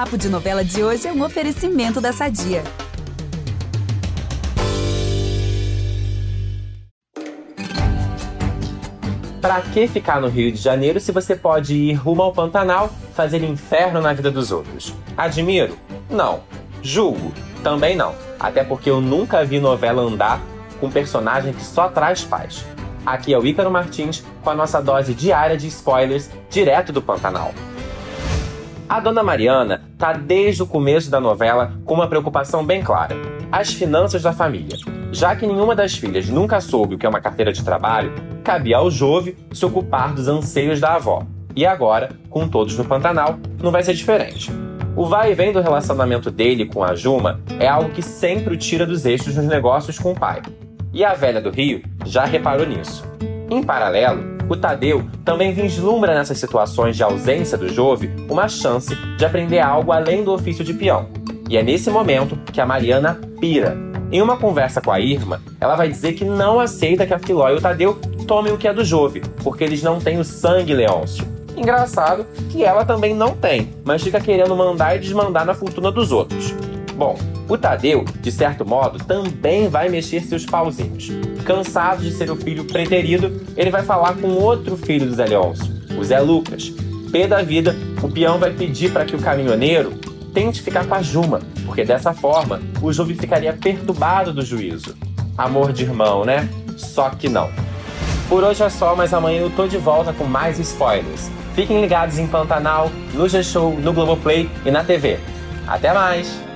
Papo de Novela de hoje é um oferecimento da Sadia. Pra que ficar no Rio de Janeiro se você pode ir rumo ao Pantanal fazer inferno na vida dos outros? Admiro? Não. Julgo? Também não. Até porque eu nunca vi novela andar com personagem que só traz paz. Aqui é o Ícaro Martins com a nossa dose diária de spoilers direto do Pantanal. A dona Mariana tá desde o começo da novela com uma preocupação bem clara: as finanças da família. Já que nenhuma das filhas nunca soube o que é uma carteira de trabalho, cabia ao Jove se ocupar dos anseios da avó. E agora, com todos no Pantanal, não vai ser diferente. O vai e vem do relacionamento dele com a Juma é algo que sempre o tira dos eixos nos negócios com o pai. E a velha do Rio já reparou nisso. Em paralelo, o Tadeu também vislumbra nessas situações de ausência do Jove uma chance de aprender algo além do ofício de peão. E é nesse momento que a Mariana pira em uma conversa com a Irma, ela vai dizer que não aceita que a Filó e o Tadeu tomem o que é do Jove, porque eles não têm o sangue Leôncio. Engraçado que ela também não tem, mas fica querendo mandar e desmandar na fortuna dos outros. Bom, o Tadeu, de certo modo, também vai mexer seus pauzinhos. Cansado de ser o filho preterido, ele vai falar com outro filho do Zé Leôncio, o Zé Lucas. Pé da vida, o peão vai pedir para que o caminhoneiro tente ficar com a Juma, porque dessa forma o Juve ficaria perturbado do juízo. Amor de irmão, né? Só que não. Por hoje é só, mas amanhã eu tô de volta com mais spoilers. Fiquem ligados em Pantanal, no G-Show, no Globoplay e na TV. Até mais!